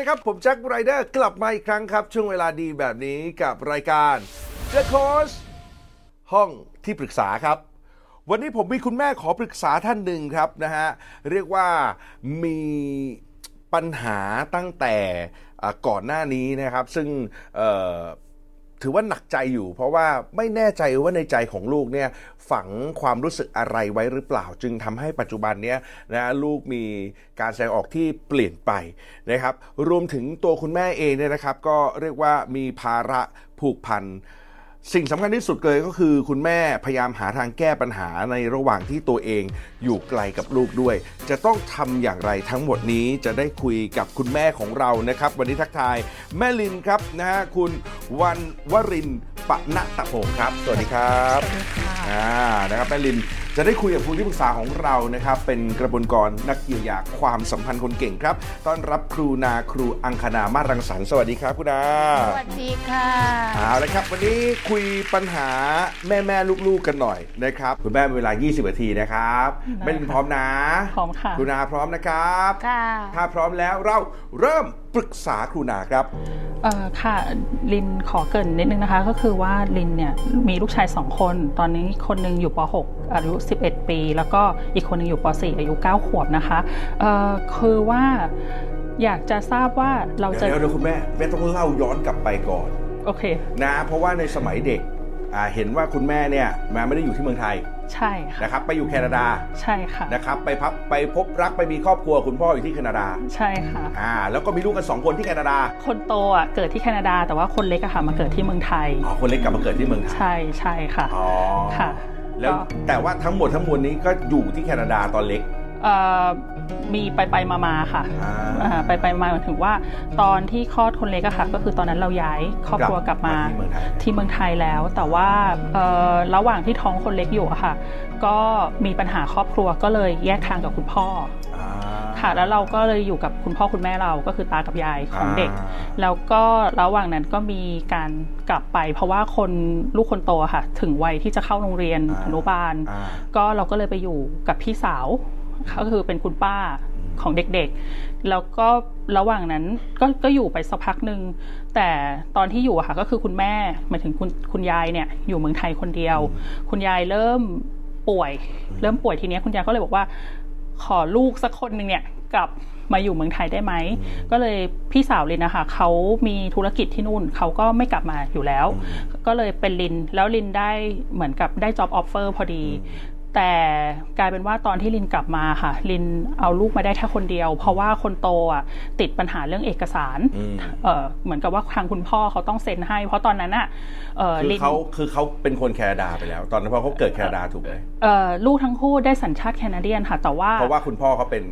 ดีครับ ผมแจ็คไรเดอร์กลับมาอีกครั้งครับ ช่วงเวลาดีแบบนี้กับรายการ The Coach ห้องที่ปรึกษาครับ วันนี้ผมมีคุณแม่ขอปรึกษาท่านหนึ่งครับนะฮะ เรียกว่ามีปัญหาตั้งแต่ก่อนหน้านี้นะครับ ซึ่ง ถือว่าหนักใจอยู่ เพราะว่าไม่แน่ใจว่าในใจของลูกเนี่ยฝังความรู้สึกอะไรไว้หรือเปล่า จึงทำให้ปัจจุบันเนี้ยนะลูกมีการแสดงออกที่เปลี่ยนไปนะครับ รวมถึงตัวคุณแม่เองเนี่ยนะครับ ก็เรียกว่ามีภาระผูกพัน สิ่งสำคัญที่สุดเลยก็คือคุณแม่พยายามหาทางแก้ปัญหาในระหว่างที่ตัวเองอยู่ไกลกับลูกด้วย จะต้องทำอย่างไรทั้งหมดนี้จะได้คุยกับคุณแม่ของเรานะครับ วันนี้ทักทายแม่ลินครับนะฮะคุณวันวรินทร์ปณะตะโพงครับ สวัสดีครับสวัสดีค่ะ อ่านะครับแม่ลินจะได้คุยกับคุณที่ปรึกษาของเรานะครับ เป็นกระบวนกรนักเยียวยาความสัมพันธ์คนเก่งครับ ต้อนรับครูนาครูอังคณามารังสรรค์สวัสดีครับคุณนาสวัสดีค่ะเอาละครับ วันนี้คุยปัญหาแม่แม่ๆลูกๆกันหน่อยนะครับคุณแม่มีเวลา 20นาทีนะครับได้แม่ลินพร้อมนะพร้อมค่ะครูนาพร้อมนะครับค่ะถ้าพร้อมแล้วเราเริ่ม ปรึกษาครูนาครับเอ่อค่ะลินขอเกรินนิดนึงนะคะก็คือว่าลินเนี่ยมีลูกชาย 2 คน ตอนนี้คนหนึงอยู่ป .6 อายุ 11 ปี แล้วก็อีกคนหนึงอยู่ป .4 อายุ 9 ขวบนะคะเอ่อคือว่าอยากจะทราบว่าเราจะเดี๋ยวเดี๋ยวคุณแม่แม่ต้องเล่าย้อนกลับไปก่อน โอเคนะเพราะว่าในสมัยเด็กอ่า เห็นว่าคุณแม่เนี่ยมาไม่ได้อยู่ที่เมืองไทย ใช่ค่ะนะครับ ไปอยู่แคนาดาใช่ค่ะนะครับ ไปพับไปพบรักไปมีครอบครัวคุณพ่ออยู่ที่แคนาดาใช่ค่ะอ่าแล้วก็มีลูกกันสองคนที่แคนาดา คนโตอะเกิดที่แคนาดา แต่ว่าคนเล็กอะค่ะมาเกิดที่เมืองไทยอ๋อคนเล็กกลับมาเกิดที่เมืองไทยใช่ใช่ค่ะอ๋อค่ะ แล้วก็แต่ว่าทั้งหมดทั้งมวลนี้ก็อยู่ที่แคนาดาตอนเล็กเอ่อ มีไปไปมามาๆค่ะอ่าอ่าไปไปมาหมายถึงว่า ตอนที่คลอดคนเล็กอะค่ะ ก็คือตอนนั้นเราย้ายครอบครัวกลับมาที่เมืองไทยที่เมืองไทยแล้ว แต่ว่าเอ่อระหว่างที่ท้องคนเล็กอยู่อะค่ะ ก็มีปัญหาครอบครัวก็เลยแยกทางกับคุณพ่ออ่าค่ะแล้วเราก็เลยอยู่กับคุณพ่อคุณแม่เราก็คือตากับยายของเด็กอ่าแล้วก็ระหว่างนั้นก็มีการกลับไป เพราะว่าคนลูกคนโตอะค่ะ ถึงวัยที่จะเข้าโรงเรียนอนุบาลอ่าก็เราก็เลยไปอยู่กับพี่สาว ก็คือเป็นคุณป้าของเด็กๆ แล้วก็ระหว่างนั้นก็ก็อยู่ไปสักพักหนึ่ง แต่ตอนที่อยู่อะค่ะก็คือคุณแม่หมายถึงคุณคุณยายเนี่ยอยู่เมืองไทยคนเดียว คุณยายเริ่มป่วย เริ่มป่วยทีเนี้ยคุณยายก็เลยบอกว่า ขอลูกสักคนหนึ่งเนี่ยกลับมาอยู่เมืองไทยได้ไหม ก็เลยพี่สาวลินนะคะเขามีธุรกิจที่นู่นเขาก็ไม่กลับมาอยู่แล้ว ก็เลยเป็นลิน แล้วลินได้เหมือนกับได้ job offer พอดี แต่กลายเป็นว่าตอนที่ลินกลับมาค่ะ ลินเอาลูกมาได้แค่คนเดียว เพราะว่าคนโตอะติดปัญหาเรื่องเอกสารอืมเออเหมือนกับว่าทางคุณพ่อเขาต้องเซ็นให้ เพราะตอนนั้นอะเออคือลินเขาคือเขาเป็นคนแคนาดาไปแล้ว ตอนนั้นเพราะเขาเกิดแคนาดาถูกไหมเอ่อลูกทั้งคู่ได้สัญชาติแคนาเดียนค่ะ แต่ว่าเพราะว่าคุณพ่อเขาเป็น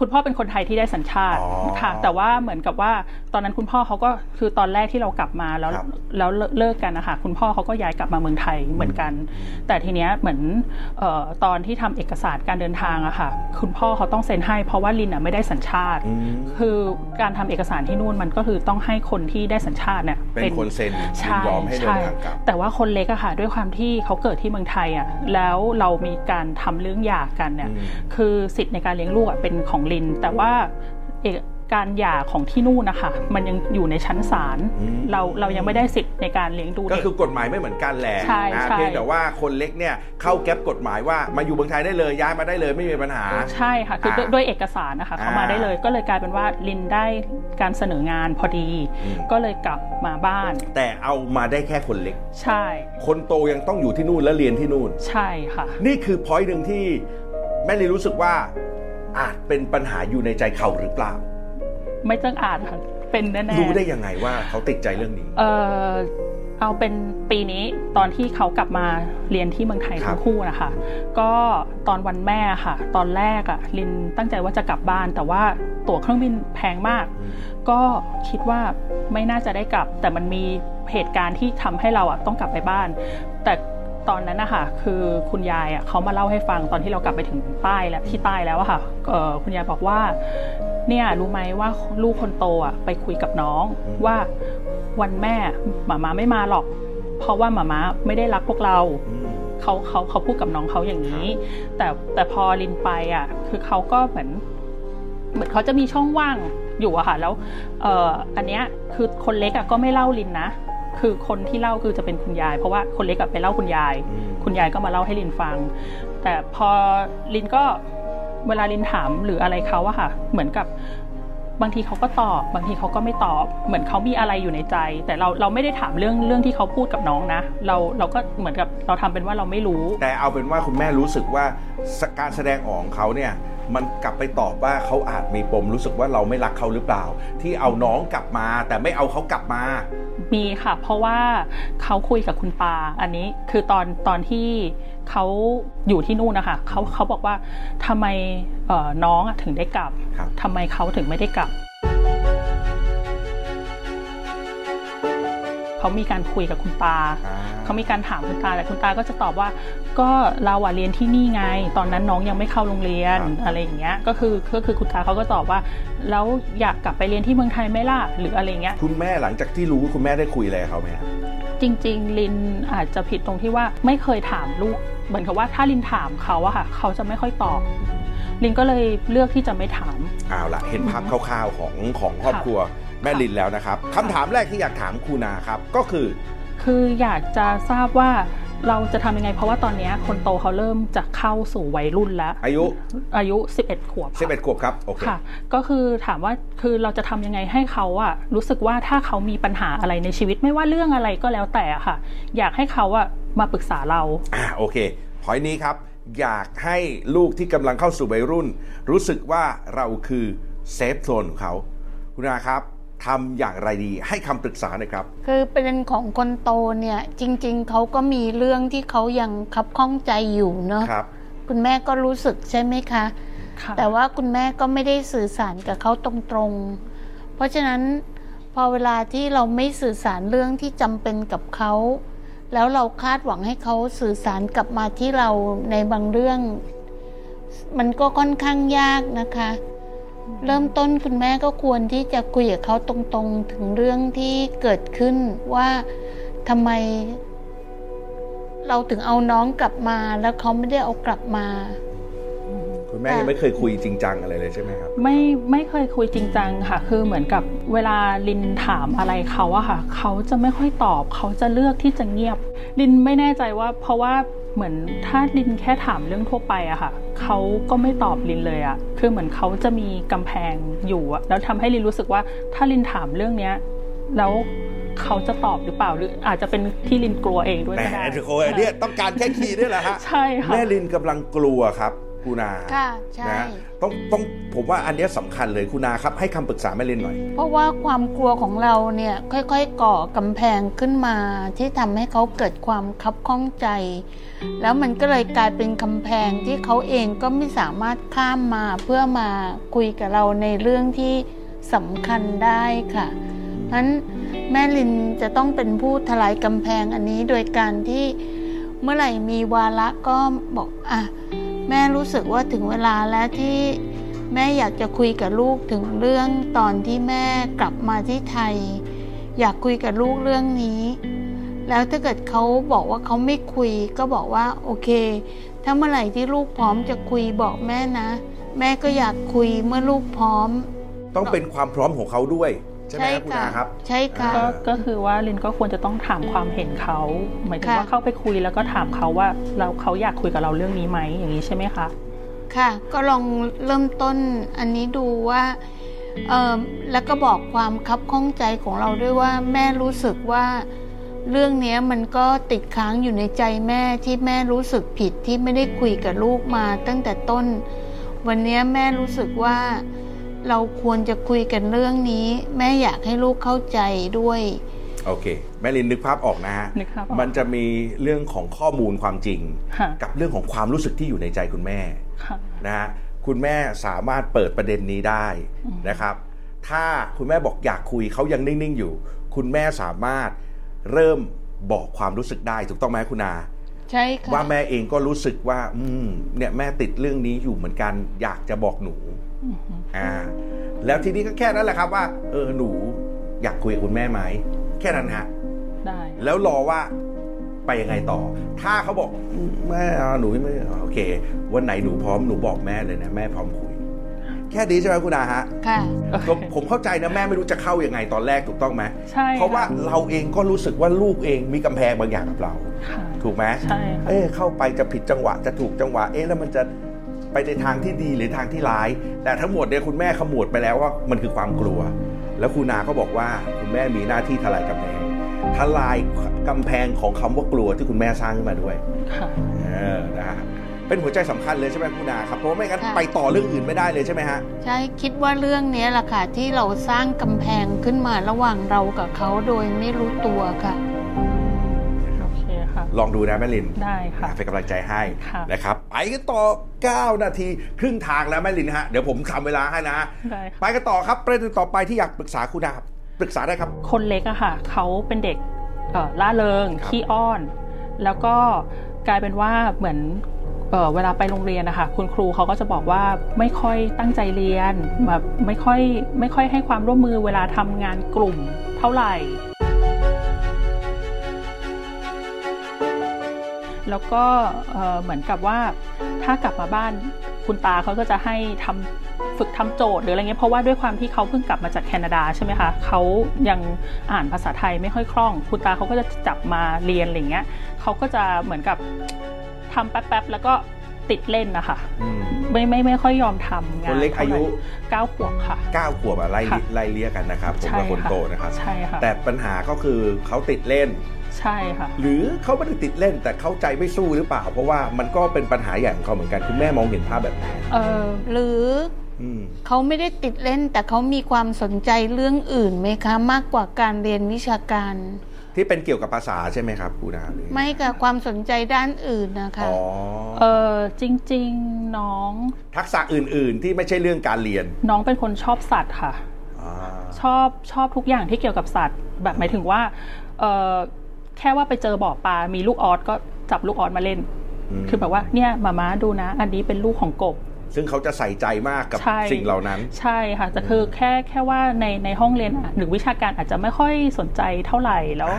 คุณพ่อเป็นคนไทยที่ได้สัญชาติอ๋อค่ะ แต่ว่าเหมือนกับว่าตอนนั้นคุณพ่อเขาก็คือตอนแรกที่เรากลับมาแล้วครับแล้วเลิกกันนะคะคุณพ่อเขาก็ย้ายกลับมาเมืองไทยเหมือนกัน แต่ทีเนี้ยเหมือนเอ่อตอนที่ทำเอกสารการเดินทางอะค่ะ คุณพ่อเขาต้องเซ็นให้ เพราะว่าลินอะไม่ได้สัญชาติอืมคือการทำเอกสารที่นู่นมันก็คือต้องให้คนที่ได้สัญชาติเนี่ยเป็นคนเซ็นยินใช่ยอมให้เดินใช่ทางกลับแต่ว่าคนเล็กอะค่ะ ด้วยความที่เขาเกิดที่เมืองไทยอะแล้วเรามีการทำเรื่องหย่ากันเนี่ยอืมคือสิทธิ์ในการเลี้ยงลูกอะเป็นของลิน แต่ว่าเอกการหย่าของที่นู่นนะคะมันยังอยู่ในชั้นศาลอืมเราเรายังไม่ได้สิทธิ์ในการเลี้ยงดูก็เด็กคือกฎหมายไม่เหมือนกันแหละใช่นะใช่เพียงแต่ว่าคนเล็กเนี่ยเข้าแก๊ปกฎหมายว่ามาอยู่เมืองไทยได้เลยย้ายมาได้เลยไม่มีปัญหา ใช่ค่ะคือด้วยอ่าด้วยเอกสารนะคะเข้ามาอ่าได้เลยก็เลยกลายเป็นว่าลินได้การเสนองานพอดีอืมก็เลยกลับมาบ้าน แต่เอามาได้แค่คนเล็ก ใช่ คนโตยังต้องอยู่ที่นู่นและเรียนที่นู่น ใช่ค่ะ นี่คือพอยต์หนึ่งที่แม่ลีรู้สึกว่า อาจเป็นปัญหาอยู่ในใจเขาหรือเปล่า ไม่ต้องอ่านค่ะเป็นแน่ๆรู้ได้ยังไงว่าเขาติดใจเรื่องนี้ เออเอาเป็นปีนี้ตอนที่เขากลับมาเรียนที่เมืองไทยครับทั้งคู่นะคะ ก็ตอนวันแม่ค่ะ ตอนแรกอะลินตั้งใจว่าจะกลับบ้าน แต่ว่าตั๋วเครื่องบินแพงมาก ก็คิดว่าไม่น่าจะได้กลับ แต่มันมีเหตุการณ์ที่ทำให้เราอะต้องกลับไปบ้าน แต่ ตอนนั้นนะคะคือคุณยายเขามาเล่าให้ฟังตอนที่เรากลับไปถึงใต้แล้วที่ใต้แล้วอะค่ะคุณยายบอกว่า เนี่ยรู้ไหมว่าลูกคนโตอะไปคุยกับน้องว่าวันแม่หมามาไม่มาหรอก เพราะว่าหมามาไม่ได้รักพวกเราเขาเขาเขาพูดกับน้องเขาอย่างนี้ แต่แต่พอลินไปอะ คือเขาก็เหมือน เหมือนเขาจะมีช่องว่างอยู่อะค่ะ แล้ว เอ่ออันเนี้ยคือคนเล็กอะก็ไม่เล่าลินนะ คือคนที่เล่าคือจะเป็นคุณยาย เพราะว่าคนเล็กอะไปเล่าคุณยายอืมคุณยายก็มาเล่าให้ลินฟัง แต่พอลินก็เวลาลินถามหรืออะไรเขาอะค่ะ เหมือนกับบางทีเขาก็ตอบ บางทีเขาก็ไม่ตอบ เหมือนเขามีอะไรอยู่ในใจ แต่เราเราไม่ได้ถามเรื่องเรื่องที่เขาพูดกับน้องนะ เราเราก็เหมือนกับเราทำเป็นว่าเราไม่รู้ แต่เอาเป็นว่าคุณแม่รู้สึกว่าสการแสดงออกของเขาเนี่ยมันกลับไปตอบว่าเขาอาจมีปมรู้สึกว่าเราไม่รักเขาหรือเปล่า ที่เอาน้องกลับมา แต่ไม่เอาเขากลับมา มีค่ะ เพราะว่าเขาคุยกับคุณปาอันนี้คือตอนตอนที่เขาอยู่ที่นู่นนะคะเขาเขาบอกว่าทำไมเอ่อน้องอะถึงได้กลับครับทำไมเขาถึงไม่ได้กลับ เขามีการคุยกับคุณตาอ่าเขามีการถามคุณตาแต่คุณตาก็จะตอบว่า ก็เราอะเรียนที่นี่ไง ตอนนั้นน้องยังไม่เข้าโรงเรียนอะไรอย่างเงี้ยก็คือก็คือคุณตาเขาก็ตอบว่า แล้วอยากกลับไปเรียนที่เมืองไทยไหมล่ะหรืออะไรเงี้ยคุณแม่หลังจากที่รู้คุณแม่ได้คุยอะไรกับเขาไหมครับจริง ๆ ลินอาจจะผิดตรงที่ว่าไม่เคยถามลูกเหมือนกับว่าถ้าลินถามเขาอะค่ะเขาจะไม่ค่อยตอบลินก็เลยเลือกที่จะไม่ถามเอาละเห็นภาพคร่าวๆของของครอบครัว แม่ลินแล้วนะครับคำถามแรกที่อยากถามครูนาครับก็คือ คืออยากจะทราบว่าเราจะทำยังไง เพราะว่าตอนเนี้ยคนโตเขาเริ่มจะเข้าสู่วัยรุ่นแล้ว อายุอายุ 11 ขวบค่ะ11ขวบครับโอเคค่ะ ก็คือถามว่าคือเราจะทำยังไงให้เขาอะรู้สึกว่าถ้าเขามีปัญหาอะไรในชีวิตไม่ว่าเรื่องอะไรก็แล้วแต่อะค่ะ อยากให้เขาอะมาปรึกษาเราอ่าโอเคพอยนี้ครับ อยากให้ลูกที่กำลังเข้าสู่วัยรุ่น รู้สึกว่าเราคือเซฟโซนของเขาคุณอาครับ ทำอย่างไรดี ให้คำปรึกษาหน่อยครับ คือประเด็นของคนโตเนี่ย จริง ๆเขาก็มีเรื่องที่เขายังคับข้องใจอยู่เนาะครับ คุณแม่ก็รู้สึกใช่ไหมคะค่ะแต่ว่าคุณแม่ก็ไม่ได้สื่อสารกับเขาตรงๆ เพราะฉะนั้นพอเวลาที่เราไม่สื่อสารเรื่องที่จำเป็นกับเขา แล้วเราคาดหวังให้เขาสื่อสารกลับมาที่เราในบางเรื่อง มันก็ค่อนข้างยากนะคะ เริ่มต้นคุณแม่ก็ควรที่จะคุยกับเขาตรงๆ ถึงเรื่องที่เกิดขึ้นว่าทำไม เราถึงเอาน้องกลับมา แล้วเขาไม่ได้เอากลับมา คุณแม่ยังไม่เคยคุยจริงจังอะไรเลยใช่ไหมครับ ไม่ไม่เคยคุยจริงจังค่ะ คือเหมือนกับเวลาลินถามอะไรเขาอะค่ะ เขาจะไม่ค่อยตอบ เขาจะเลือกที่จะเงียบ ลินไม่แน่ใจว่า เพราะว่า เหมือนถ้าลินแค่ถามเรื่องทั่วไปอะค่ะเขาก็ไม่ตอบลินเลยอะคือเหมือนเขาจะมีกำแพงอยู่อะแล้วทำให้ลินรู้สึกว่าถ้าลินถามเรื่องเนี้ยแล้วเขาจะตอบหรือเปล่าหรืออาจจะเป็นที่ลินกลัวเองด้วยแหมก็ได้โอ้ยเนี่ยต้องการแค่คีย์นี่แหละฮะใช่ค่ะแม่ลินกำลังกลัวครับ คุณอาค่ะใช่นะต้องต้องผมว่าอันเนี้ยสำคัญเลยคุณอาครับให้คำปรึกษาแม่ลินหน่อย เพราะว่าความกลัวของเราเนี่ยค่อยๆก่อกำแพงขึ้นมาที่ทำให้เขาเกิดความคับข้องใจ แล้วมันก็เลยกลายเป็นกำแพงที่เขาเองก็ไม่สามารถข้ามมาเพื่อมาคุยกับเราในเรื่องที่สำคัญได้ค่ะเพราะฉะนั้นแม่ลินจะต้องเป็นผู้ทลายกำแพงอันนี้โดยการที่เมื่อไหร่มีวาระก็บอกอะ แม่รู้สึกว่าถึงเวลาแล้วที่แม่อยากจะคุยกับลูกถึงเรื่องตอนที่แม่กลับมาที่ไทย อยากคุยกับลูกเรื่องนี้ แล้วถ้าเกิดเขาบอกว่าเขาไม่คุยก็บอกว่าโอเค ถ้าเมื่อไหร่ที่ลูกพร้อมจะคุยบอกแม่นะ แม่ก็อยากคุยเมื่อลูกพร้อม ต้องเป็นความพร้อมของเขาด้วย ช่ไหมครับคุณอาครับ ใช่ค่ะก็ก็คือว่าลินก็ควรจะต้องถามความเห็นเขาหมายถึงค่ะว่าเข้าไปคุยแล้วก็ถามเขาว่าเราเขาอยากคุยกับเราเรื่องนี้ไหมอย่างนี้ใช่ไหมคะค่ะ ก็ลองเริ่มต้นอันนี้ดูว่าเอ่อแล้วก็บอกความคับข้องใจของเราด้วยว่าแม่รู้สึกว่าเรื่องเนี้ยมันก็ติดค้างอยู่ในใจแม่ที่แม่รู้สึกผิดที่ไม่ได้คุยกับลูกมาตั้งแต่ต้น วันเนี้ยแม่รู้สึกว่า เราควรจะคุยกันเรื่องนี้ แม่อยากให้ลูกเข้าใจด้วยโอเค แม่ลินนึกภาพออกนะฮะ นึกภาพออก มันจะมีเรื่องของข้อมูลความจริง ค่ะ กับเรื่องของความรู้สึกที่อยู่ในใจคุณแม่ ค่ะ นะฮะคุณแม่สามารถเปิดประเด็นนี้ได้นะครับ ถ้าคุณแม่บอกอยากคุยเขายังนิ่ง ๆ อยู่ คุณแม่สามารถเริ่มบอกความรู้สึกได้ถูกต้องไหมคุณอา ใช่ค่ะว่าแม่เองก็รู้สึกว่า อืมเนี่ยแม่ติดเรื่องนี้อยู่เหมือนกัน อยากจะบอกหนู อ่า แล้วทีนี้ก็แค่นั้นแหละครับว่า เออหนูอยากคุยกับคุณแม่ไหมแค่นั้นฮะได้แล้วรอว่าไปยังไงต่อ ถ้าเขาบอกอืมแม่เอาหนูไม่เอาโอเค วันไหนหนูพร้อมหนูบอกแม่เลยนะแม่พร้อมคุย แค่นี้ใช่ไหมคุณอาฮะค่ะผมผมเข้าใจนะแม่ไม่รู้จะเข้ายังไงตอนแรกถูกต้องไหมใช่เพราะว่าค่เราเองก็รู้สึกว่าลูกเองมีกำแพงบางอย่างกับเราค่ะถูกไหมใช่ค่ะเอ๊ะเข้าไปจะผิดจังหวะจะถูกจังหวะ เอ๊ะแล้วมันจะ ไปในทางที่ดีหรือทางที่ร้าย แต่ทั้งหมดเนี่ยคุณแม่ขมวดไปแล้วว่ามันคือความกลัว แล้วคุณนาก็บอกว่าคุณแม่มีหน้าที่ทลายกำแพงทลายกำแพงของคำว่ากลัวที่คุณแม่สร้างขึ้นมาด้วยค่ะเออนะฮะเป็นหัวใจสำคัญเลยใช่ไหมคุณนาครับเพราะว่าไม่งั้นค่ะไปต่อเรื่องอื่นไม่ได้เลยใช่ไหมฮะใช่คิดว่าเรื่องนี้แหละค่ะที่เราสร้างกำแพงขึ้นมาระหว่างเรากับเขาโดยไม่รู้ตัวค่ะโอเคค่ะ ลองดูนะแม่ลินได้ค่ะเป็นกำลังใจให้ค่ะนะครับไปกันต่อ 9 นาที ครึ่งทางแล้วแม่ลินฮะเดี๋ยวผมทำเวลาให้นะได้ค่ะไปกันต่อครับประเด็นต่อไปที่อยากปรึกษาคุณนาครับปรึกษาได้ครับ คนเล็กอะค่ะเขาเป็นเด็กเอ่อล่าเริงครับขี้อ้อน แล้วก็กลายเป็นว่าเหมือนเอ่อเวลาไปโรงเรียนนะคะคุณครูเขาก็จะบอกว่าไม่ค่อยตั้งใจเรียนแบบไม่ค่อยไม่ค่อยให้ความร่วมมือเวลาทำงานกลุ่มเท่าไหร่ แล้วก็เอ่อเหมือนกับว่าถ้ากลับมาบ้านคุณตาเขาก็จะให้ทำฝึกทำโจทย์หรืออะไรเงี้ยเพราะว่าด้วยความที่เขาเพิ่งกลับมาจากแคนาดาใช่ไหมคะเขายังอ่านภาษาไทยไม่ค่อยคล่อง คุณตาเขาก็จะจับมาเรียนอะไรเงี้ยเขาก็จะเหมือนกับทำแป๊บๆแล้วก็ติดเล่นนะคะไม่ไม่ไม่ค่อยยอมทำงานคนเล็กอายุเก้าขวบค่ะ9ขวบอะไล่ค่ะไล่เลี่ยกันนะครับผมใช่กับคนค่ะโตนะครับใช่ค่ะแต่ปัญหาก็คือเขาติดเล่น ใช่ค่ะ หรือเขาไม่ได้ติดเล่นแต่เข้าใจไม่สู้หรือเปล่า เพราะว่ามันก็เป็นปัญหาอย่างของเขาเหมือนกันคุณแม่มองเห็นภาพแบบไหนเออหรืออืมเขาไม่ได้ติดเล่นแต่เขามีความสนใจเรื่องอื่นไหมคะ มากกว่าการเรียนวิชาการ ที่เป็นเกี่ยวกับภาษาใช่ไหมครับคุณนาหรือไม่กับความสนใจด้านอื่นนะคะอ๋อเออจริง ๆน้อง ทักษะอื่น ๆ ที่ไม่ใช่เรื่องการเรียน น้องเป็นคนชอบสัตว์ค่ะอ่าชอบชอบทุกอย่างที่เกี่ยวกับสัตว์ แบบหมายถึงว่าเออ แค่ว่าไปเจอบ่อปลา มีลูกออสก็จับลูกออสมาเล่นมคือแบบว่าเนี่ยมาม้าดูนะ อันนี้เป็นลูกของกบ ซึ่งเขาจะใส่ใจมากกับใช่สิ่งเหล่านั้น ใช่ค่ะแต่คือแค่แค่ว่าในในห้องเรียนอะหรือวิชาการอาจจะไม่ค่อยสนใจเท่าไหร่แล้ว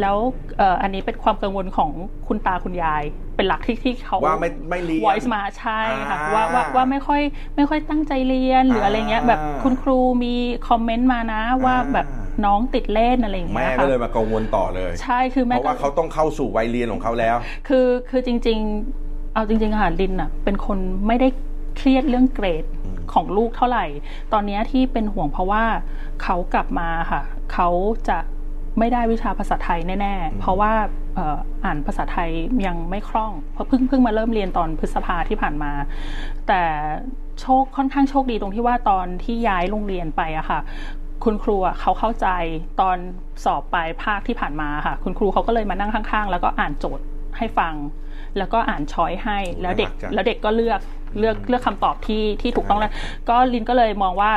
แล้วเอ่ออันนี้เป็นความกังวลของคุณตาคุณยายเป็นหลักที่ที่เขาว่าไม่ไม่เรียน voice มาใช่ค่ะอ่าว่าว่าว่าไม่ค่อยไม่ค่อยตั้งใจเรียนหรืออะไรเงี้ยอ่าแบบคุณครูมีคอมเมนต์มานะว่าอ่าแบบ น้องติดเล่นอะไรอย่างเงี้แม่ยก็ค่ะเลยมากังวลต่อเลย ใช่คือเพแม่ราะก็ว่าเขาต้องเข้าสู่วัยเรียนของเขาแล้ว คือคือจริง ๆ เอาจริงๆอะค่ะลินอะเป็นคนไม่ได้เครียดเรื่องเกรดอืมของลูกเท่าไหร่ ตอนเนี้ยที่เป็นห่วงเพราะว่าเขากลับมาค่ะเขาจะไม่ได้วิชาภาษาไทยแน่ๆ เพราะว่าเอ่ออ่านภาษาไทยยังไม่คล่อง เพราะเพิ่งเพิ่งมาเริ่มเรียนตอนพฤษภาที่ผ่านมา แต่โชคค่อนข้างโชคดีตรงที่ว่าตอนที่ย้ายโรงเรียนไปอะค่ะ คุณครูอะเขาเข้าใจตอนสอบปลายภาคที่ผ่านมาค่ะ คุณครูเขาก็เลยมานั่งข้าง ๆ แล้วก็อ่านโจทย์ให้ฟัง แล้วก็อ่านช้อยให้แล้วเด็กน่ารักจังแล้วเด็กก็เลือกเลือกเลือกคำตอบที่ที่ถูกต้องแล้วก็ลินก็เลยมองว่า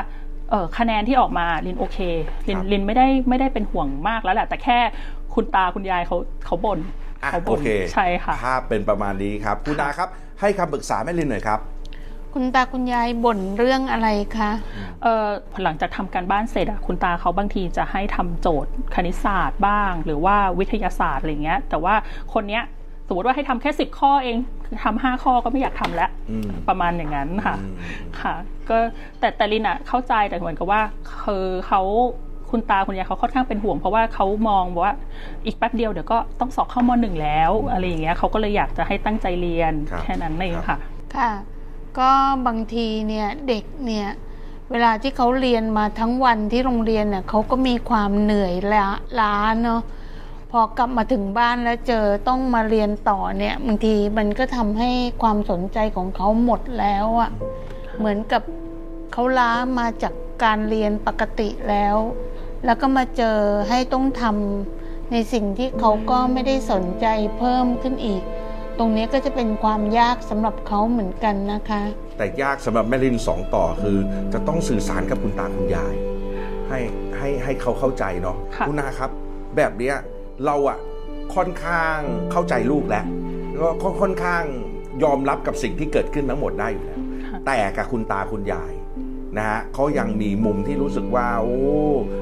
เออคะแนนที่ออกมาลินโอเคลินครับลินไม่ได้ไม่ได้เป็นห่วงมากแล้วแหละแต่แค่คุณตาคุณยายเขาเขาบ่นอะเขาโอบ่นเคใช่ค่ะภาพเป็นประมาณนี้ครับ คุณนาครับให้คำปรึกษาแม่ลินหน่อยครับ คุณตาคุณยายบ่นเรื่องอะไรคะเออหลังจากทำการบ้านเสร็จอะคุณตาเขาบางทีจะให้ทำโจทย์คณิตศาสตร์บ้าง หรือว่าวิทยาศาสตร์อะไรเงี้ย แต่ว่าคนเนี้ยสมมติว่าให้ทำแค่สิบข้อเองคือทำห้าข้อก็ไม่อยากทำแล้วอืมประมาณอย่างนั้นค่ะอืมค่ะ ก็แต่แต่ลินอะเข้าใจแต่เหมือนกับว่าคือเขาคุณตาคุณยายเขาค่อนข้างเป็นห่วง เพราะว่าเขามองว่าอีกแป๊บเดียวเดี๋ยวก็ต้องสอบเข้ามหนึ่งแล้ว อะไรอย่างเงี้ยเขาก็เลยอยากจะให้ตั้งใจเรียนครับแค่นั้นเองครับค่ะ ค่ะ ก็บางทีเนี่ยเด็กเนี่ยเวลาที่เขาเรียนมาทั้งวันที่โรงเรียนเนี่ยเขาก็มีความเหนื่อยล้าล้าเนาะพอกลับมาถึงบ้านแล้วเจอต้องมาเรียนต่อเนี่ยบางทีมันก็ทำให้ความสนใจของเขาหมดแล้วอะเหมือนกับเขาล้ามาจากการเรียนปกติแล้ว แล้วก็มาเจอให้ต้องทำในสิ่งที่เขาก็ไม่ได้สนใจเพิ่มขึ้นอีก ตรงนี้ก็จะเป็นความยากสำหรับเขาเหมือนกันนะคะ แต่ยากสำหรับแม่ลินสองต่อคือ จะต้องสื่อสารกับคุณตาคุณยาย ให้ให้ให้เขาเข้าใจเนาะค่ะณนาครับ แบบเนี้ยเราอะค่อนข้างเข้าใจลูกแล้วแล้วก็ค่อนข้างยอมรับกับสิ่งที่เกิดขึ้นทั้งหมดได้อยู่แล้วค่ะแต่กับคุณตาคุณยายนะฮะเขายังมีมุมที่รู้สึกว่าโอ้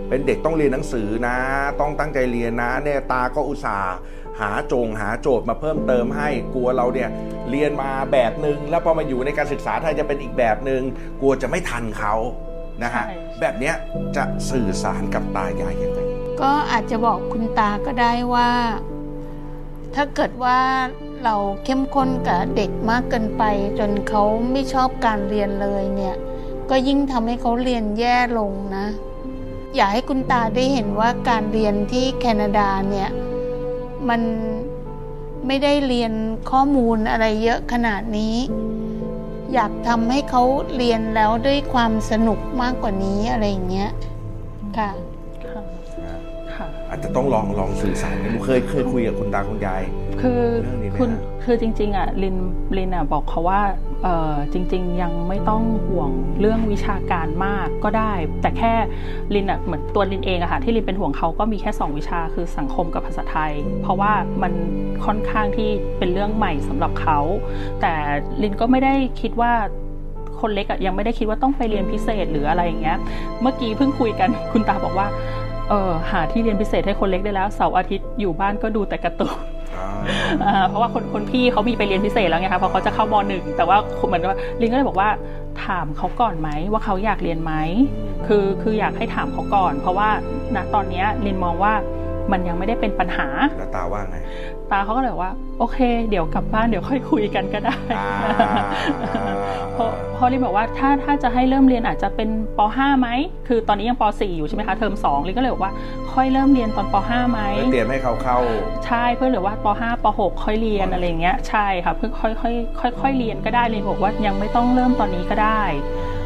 เป็นเด็กต้องเรียนหนังสือนะ ต้องตั้งใจเรียนนะเนี่ยตาก็อุตส่าห์ หหาโจงหาโจทย์มาเพิ่มเติมให้กลัวเราเนี่ยเรียนมาแบบหนึ่งแล้วพอมาอยู่ในการศึกษาไทยจะเป็นอีกแบบหนึ่งกลัวจะไม่ทันเขานะฮะใช่แบบเนี้ยจะสื่อสารกับตายายยังไงก็อาจจะบอกคุณตาก็ได้ว่า ถ้าเกิดว่าเราเข้มข้นกับเด็กมากเกินไป จนเขาไม่ชอบการเรียนเลยเนี่ย ก็ยิ่งทำให้เขาเรียนแย่ลงนะ อยากให้คุณตาได้เห็นว่าการเรียนที่แคนาดาเนี่ย มันไม่ได้เรียนข้อมูลอะไรเยอะขนาดนี้ อยากทำให้เขาเรียนแล้วด้วยความสนุกมากกว่านี้อะไรอย่างเงี้ยค่ะค่ะค่ะอาจจะต้องลองลองสื่อสารกันดูเคยเคยคุยกับคุณตาคุณยาย คือเรื่องนี้ไหมคุณฮะคือจริงๆอะลินลินอะบอกเขาว่าเออจริง ๆ ยังไม่ต้องห่วงเรื่องวิชาการมากก็ได้ แต่แค่ลินอะเหมือนตัวลินเองอะค่ะที่ลินเป็นห่วงเขาก็มีแค่ 2 วิชาคือสังคมกับภาษาไทย เพราะว่ามันค่อนข้างที่เป็นเรื่องใหม่สำหรับเขา แต่ลินก็ไม่ได้คิดว่าคนเล็กอะยังไม่ได้คิดว่าต้องไปเรียนพิเศษหรืออะไรอย่างเงี้ย เมื่อกี้เพิ่งคุยกันคุณตาบอกว่าเออหาที่เรียนพิเศษให้คนเล็กได้แล้วเสาร์อาทิตย์อยู่บ้านก็ดูแต่การ์ตูนอ่าอ่า เพราะว่าคนคนพี่เขามีไปเรียนพิเศษแล้วไงคะเพราะเขาจะเข้ามหนึ่งแต่ว่าเหมือนว่าลิงก็เลยบอกว่าถามเขาก่อนไหมว่าเขาอยากเรียนไหมคือคืออยากให้ถามเขาก่อน เพราะว่าณตอนนี้ลินมองว่ามันยังไม่ได้เป็นปัญหาแล้วตาว่าไง ตาเขาก็เลยบอกว่า โอเค เดี๋ยวกลับบ้านเดี๋ยวค่อยคุยกันก็ได้อ่าเพราะเพราะลินบอกว่าถ้าถ้าจะให้เริ่มเรียนอาจจะเป็นป .5 ไหมคือตอนนี้ยังป .4 อยู่ใช่ไหมคะเทอม2ลินก็เลยบอกว่าค่อยเริ่มเรียนตอนป .5 ไหมแล้วเตรียมให้เขาเข้า ใช่เพื่อเหลือว่าป .5 ป .6 ค่อยเรียนอะไรอย่างเงี้ยใช่ค่ะเพื่อค่อยค่อยค่อยค่อยเรียนก็ได้ลินบอกว่ายังไม่ต้องเริ่มตอนนี้ก็ได้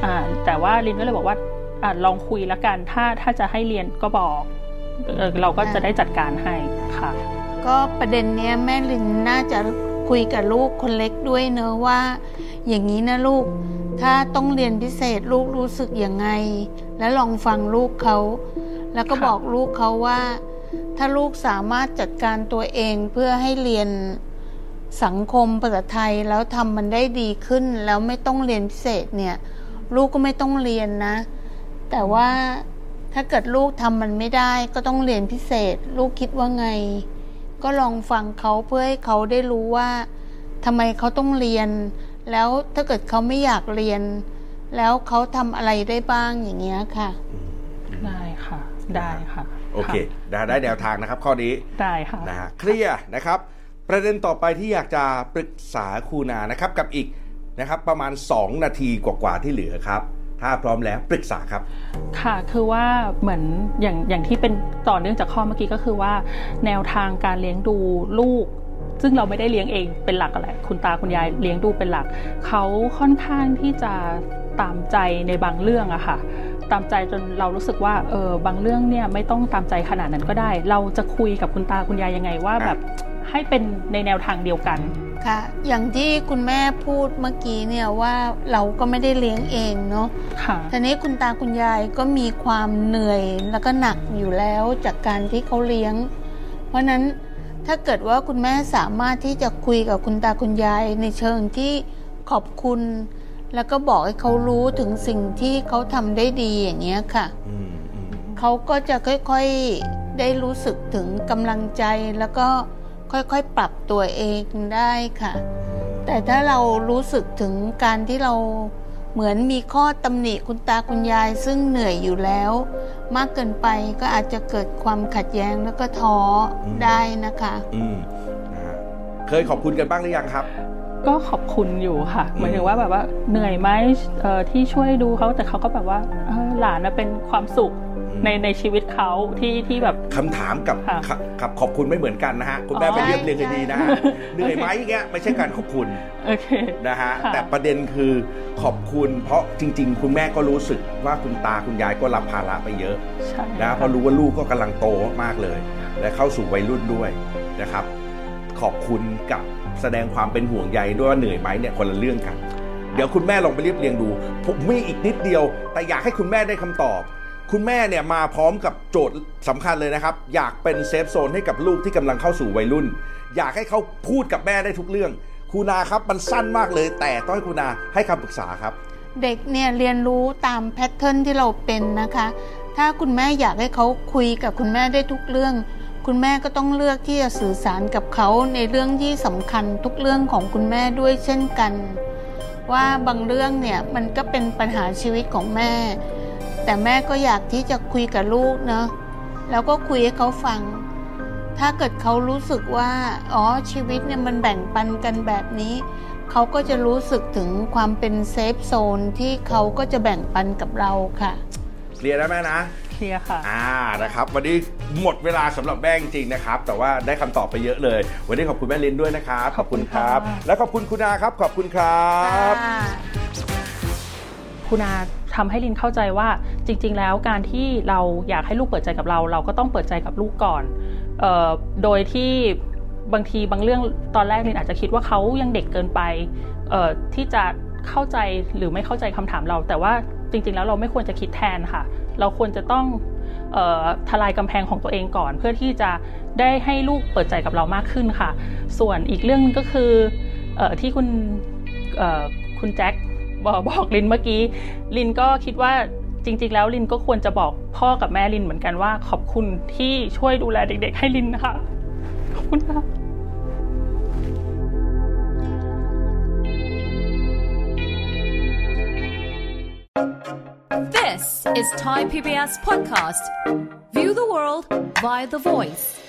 อ่าแต่ว่าลินก็เลยบอกว่าอ่าลองคุยละกันถ้าถ้าจะให้เรียนก็บอกเออเราก็จะได้จัดการให้ค่ะ ก็ประเด็นเนี้ยแม่ลินน่าจะคุยกับลูกคนเล็กด้วยเนอะว่า อย่างนี้นะลูก ถ้าต้องเรียนพิเศษลูกรู้สึกยังไง แล้วลองฟังลูกเขา แล้วก็บอกลูกเขาว่า ถ้าลูกสามารถจัดการตัวเองเพื่อให้เรียนสังคมภาษาไทยแล้วทำมันได้ดีขึ้น แล้วไม่ต้องเรียนพิเศษเนี่ย ลูกก็ไม่ต้องเรียนนะ แต่ว่าถ้าเกิดลูกทำมันไม่ได้ก็ต้องเรียนพิเศษ ลูกคิดว่าไง ก็ลองฟังเขาเพื่อให้เขาได้รู้ว่าทำไมเขาต้องเรียน แล้วถ้าเกิดเขาไม่อยากเรียน แล้วเขาทำอะไรได้บ้างอย่างเงี้ยค่ะ ได้ค่ะ ได้ค่ะ โอเคะได้ได้แนวทางนะครับ ข้อนี้ ได้ค่ะนะฮะเคลียร์นะครับ ประเด็นต่อไปที่อยากจะปรึกษาครูนานะครับ กับอีกนะครับ ประมาณ 2 นาทีกว่าๆที่เหลือครับ ถ้าพร้อมแล้วปรึกษาครับ ค่ะคือว่าเหมือนอย่างอย่างที่เป็นต่อเนื่องจากข้อเมื่อกี้ก็คือว่า แนวทางการเลี้ยงดูลูก ซึ่งเราไม่ได้เลี้ยงเองเป็นหลักอะไรคุณตาคุณยายเลี้ยงดูเป็นหลักเขาค่อนข้างที่จะตามใจในบางเรื่องอะค่ะตามใจจนเรารู้สึกว่าเออบางเรื่องเนี่ยไม่ต้องตามใจขนาดนั้นก็ได้ เราจะคุยกับคุณตาคุณยายยังไงว่าแบบให้เป็นในแนวทางเดียวกัน ค่ะ อย่างที่คุณแม่พูดเมื่อกี้เนี่ยว่าเราก็ไม่ได้เลี้ยงเองเนาะค่ะทีนี้คุณตาคุณยายก็มีความเหนื่อยแล้วก็หนักอยู่แล้วจากการที่เขาเลี้ยง เพราะฉะนั้นถ้าเกิดว่าคุณแม่สามารถที่จะคุยกับคุณตาคุณยายในเชิงที่ขอบคุณ แล้วก็บอกให้เขารู้ถึงสิ่งที่เขาทำได้ดีอย่างเงี้ยค่ะอืมอืมเขาก็จะค่อยๆได้รู้สึกถึงกำลังใจแล้วก็ ค่อยๆ ปรับตัวเองได้ค่ะ แต่ถ้าเรารู้สึกถึงการที่เราเหมือนมีข้อตำหนิคุณตาคุณยาย ซึ่งเหนื่อยอยู่แล้ว มากเกินไปก็อาจจะเกิดความขัดแย้งแล้วก็ท้อได้นะคะ อืมนะฮะเคยขอบคุณกันบ้างหรือยังครับ ก็ขอบคุณอยู่ค่ะหมายถึงว่าแบบว่าเหนื่อยไหมเอ่อที่ช่วยดูเขาแต่เขาก็แบบว่าเออหลานน่ะเป็นความสุขอืม ในในชีวิตเขาที่ที่แบบคำถามกับค่ะกับกับขอบคุณไม่เหมือนกันนะฮะคุณแม่อ๋อไปเรียบเรียงให้ดีนะฮะใช่เหนื่อยไหมอย่างเงี้ยไม่ใช่การขอบคุณโอเคนะฮะค่ะแต่ประเด็นคือขอบคุณเพราะจริง ๆ คุณแม่ก็รู้สึกว่าคุณตาคุณยายก็รับภาระไปเยอะใช่นะเพราะรู้ว่าลูกก็กำลังโตมากๆเลย และเข้าสู่วัยรุ่นด้วยนะครับ ขอบคุณกับแสดงความเป็นห่วงใยด้วยว่าเหนื่อยไหมเนี่ยคนละเรื่องกันเดี๋ยวคุณแม่ลองไปเรียบเรียงดู ผมมีอีกนิดเดียว แต่อยากให้คุณแม่ได้คำตอบ คุณแม่เนี่ยมาพร้อมกับโจทย์สำคัญเลยนะครับ อยากเป็น safe zone ให้กับลูกที่กำลังเข้าสู่วัยรุ่น อยากให้เขาพูดกับแม่ได้ทุกเรื่องครูนาครับมันสั้นมากเลย แต่ต้องให้ครูนาให้คำปรึกษาครับ เด็กเนี่ยเรียนรู้ตาม pattern ที่เราเป็นนะคะ ถ้าคุณแม่อยากให้เขาคุยกับคุณแม่ได้ทุกเรื่องคุณแม่ก็ต้องเลือกที่จะสื่อสารกับเขาในเรื่องที่สำคัญทุกเรื่องของคุณแม่ด้วยเช่นกัน ว่าบางเรื่องเนี่ยมันก็เป็นปัญหาชีวิตของแม่ แต่แม่ก็อยากที่จะคุยกับลูกเนาะแล้วก็คุยให้เขาฟัง ถ้าเกิดเขารู้สึกว่า อ๋อชีวิตเนี่ยมันแบ่งปันกันแบบนี้ เขาก็จะรู้สึกถึงความเป็นเซฟโซนที่เขาก็จะแบ่งปันกับเราค่ะ เคลียร์นะแม่นะเคลียร์ค่ะ อ่านะครับ วันนี้หมดเวลาสำหรับแม่จริงๆนะครับ แต่ว่าได้คำตอบไปเยอะเลย วันนี้ขอบคุณแม่ลินด้วยนะครับ ขอบคุณครับขอบคุณค่ะและขอบคุณคุณอาครับ ขอบคุณครับ คุณอา ทำให้ลินเข้าใจว่าจริง ๆ แล้วการที่เราอยากให้ลูกเปิดใจกับเรา เราก็ต้องเปิดใจกับลูกก่อนออโดยที่บางทีบางเรื่องตอนแรกลินอาจจะคิดว่าเขายังเด็กเกินไปที่จะเข้าใจหรือไม่เข้าใจคำถามเรา แต่ว่าจริง ๆ แล้วเราไม่ควรจะคิดแทนค่ะ เราควรจะต้องออทลายกำแพงของตัวเองก่อน เพื่อที่จะได้ให้ลูกเปิดใจกับเรามากขึ้นค่ะ ส่วนอีกเรื่องก็คืออที่คุณคุณแจ็ค บอกลินเมื่อกี้ ลินก็คิดว่าจริง ๆ แล้วลินก็ควรจะบอกพ่อกับแม่ลินเหมือนกันว่า ขอบคุณที่ช่วยดูแลเด็ก ๆ ให้ลินนะคะขอบคุณค่ะ This is Thai PBS Podcast. View the world via the voice.